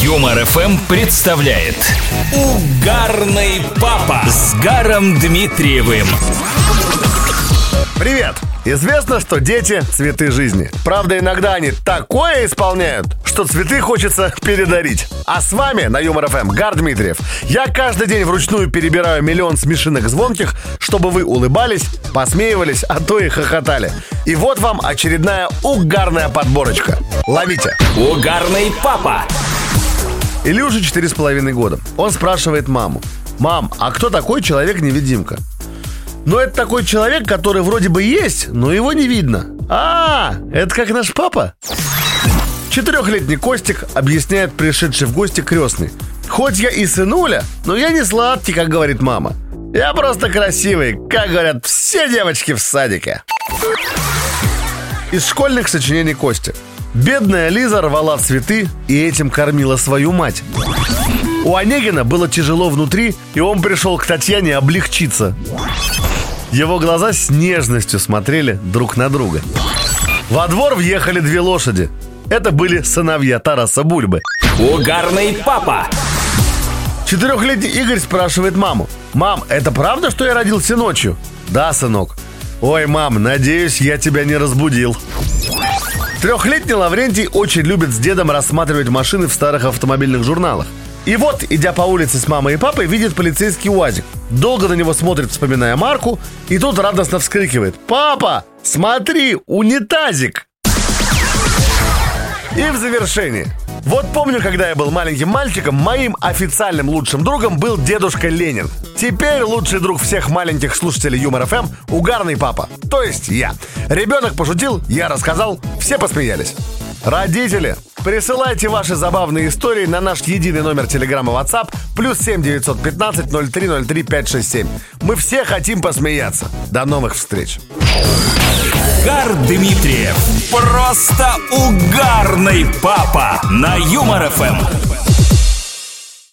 Юмор ФМ представляет Угарный папа с Гаром Дмитриевым. Привет! Известно, что дети – цветы жизни. Правда, иногда они такое исполняют, что цветы хочется передарить. А с вами на Юмор ФМ Гар Дмитриев. Я каждый день вручную перебираю миллион смешинок звонких, чтобы вы улыбались, посмеивались, а то и хохотали. И вот вам очередная угарная подборочка. Ловите! Угарный папа. Илюше четыре с половиной года. Он спрашивает маму. «Мам, а кто такой человек-невидимка?» Ну, это такой человек, который вроде бы есть, но его не видно. А, это как наш папа? Четырехлетний Костик объясняет пришедший в гости крестный. Хоть я и сынуля, но я не сладкий, как говорит мама. Я просто красивый, как говорят все девочки в садике. Из школьных сочинений Кости. Бедная Лиза рвала цветы и этим кормила свою мать. У Онегина было тяжело внутри, и он пришел к Татьяне облегчиться. Его глаза с нежностью смотрели друг на друга. Во двор въехали две лошади. Это были сыновья Тараса Бульбы. Угарный папа. Четырехлетний Игорь спрашивает маму. «Мам, это правда, что я родился ночью?» «Да, сынок». «Ой, мам, надеюсь, я тебя не разбудил». Трехлетний Лаврентий очень любит с дедом рассматривать машины в старых автомобильных журналах. И вот, идя по улице с мамой и папой, видит полицейский УАЗик. Долго на него смотрит, вспоминая марку, и тут радостно вскрикивает. «Папа, смотри, унитазик!» И в завершении. Вот помню, когда я был маленьким мальчиком, моим официальным лучшим другом был дедушка Ленин. Теперь лучший друг всех маленьких слушателей Юмор ФМ – угарный папа. То есть я. Ребенок пошутил, я рассказал, все посмеялись. Родители, присылайте ваши забавные истории на наш единый номер телеграмма WhatsApp плюс 7 915 0303 567. Мы все хотим посмеяться. До новых встреч. Гар Дмитриев. Просто угарный папа на Юмор ФМ.